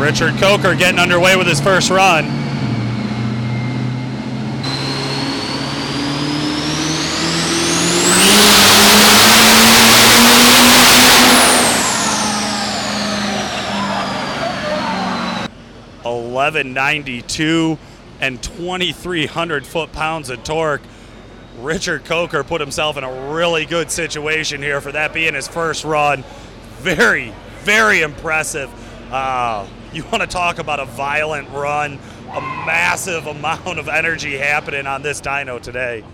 Richard Coker getting underway with his first run. Eleven ninety two and twenty three hundred foot pounds of torque. Richard Coker put himself in a really good situation here for that being his first run. Very, very impressive. Uh, you want to talk about a violent run, a massive amount of energy happening on this dyno today.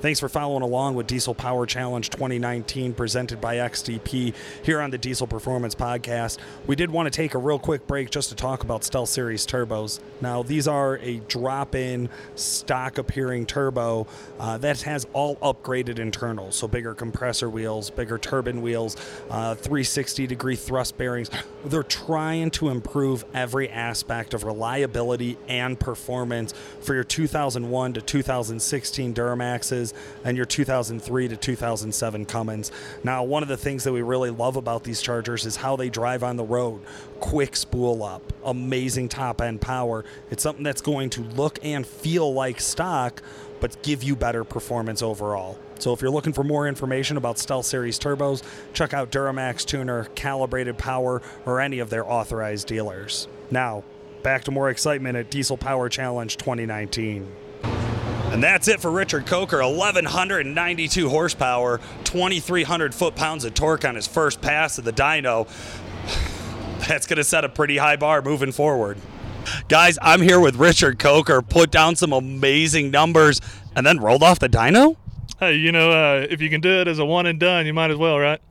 Thanks for following along with Diesel Power Challenge 2019 presented by XDP here on the Diesel Performance Podcast. We did want to take a real quick break just to talk about Stealth Series turbos. Now, these are a drop in stock appearing turbo uh, that has all upgraded internals. So, bigger compressor wheels, bigger turbine wheels, uh, 360 degree thrust bearings. They're trying to improve every aspect of reliability and performance for your 2001 to 2016 Duramaxes and your 2003 to 2007 Cummins. Now, one of the things that we really love about these Chargers is how they drive on the road. Quick spool up, amazing top end power. It's something that's going to look and feel like stock, but give you better performance overall. So if you're looking for more information about Stealth Series turbos, check out Duramax Tuner, Calibrated Power, or any of their authorized dealers. Now, back to more excitement at Diesel Power Challenge 2019. And that's it for Richard Coker. 1,192 horsepower, 2,300 foot pounds of torque on his first pass of the dyno. That's going to set a pretty high bar moving forward. Guys, I'm here with Richard Coker. Put down some amazing numbers and then rolled off the dyno? Hey, you know, uh, if you can do it as a one and done, you might as well, right?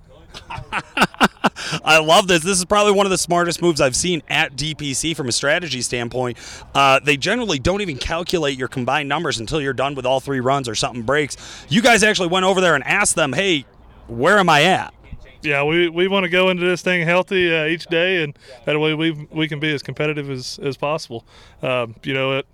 I love this. This is probably one of the smartest moves I've seen at DPC from a strategy standpoint. Uh, they generally don't even calculate your combined numbers until you're done with all three runs or something breaks. You guys actually went over there and asked them, hey, where am I at? Yeah, we, we want to go into this thing healthy uh, each day, and that way we we can be as competitive as, as possible. Um, you know, it,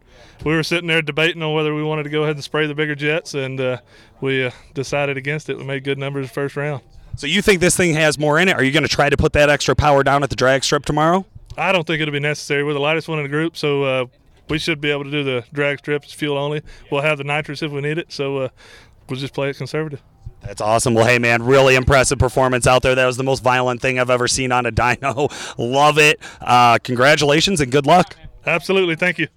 we were sitting there debating on whether we wanted to go ahead and spray the bigger jets, and uh, we uh, decided against it. We made good numbers first round. So you think this thing has more in it? Are you going to try to put that extra power down at the drag strip tomorrow? I don't think it'll be necessary. We're the lightest one in the group, so uh, we should be able to do the drag strips fuel only. We'll have the nitrous if we need it, so uh, we'll just play it conservative. That's awesome. Well, hey, man, really impressive performance out there. That was the most violent thing I've ever seen on a dyno. Love it. Uh, congratulations and good luck. Absolutely. Thank you.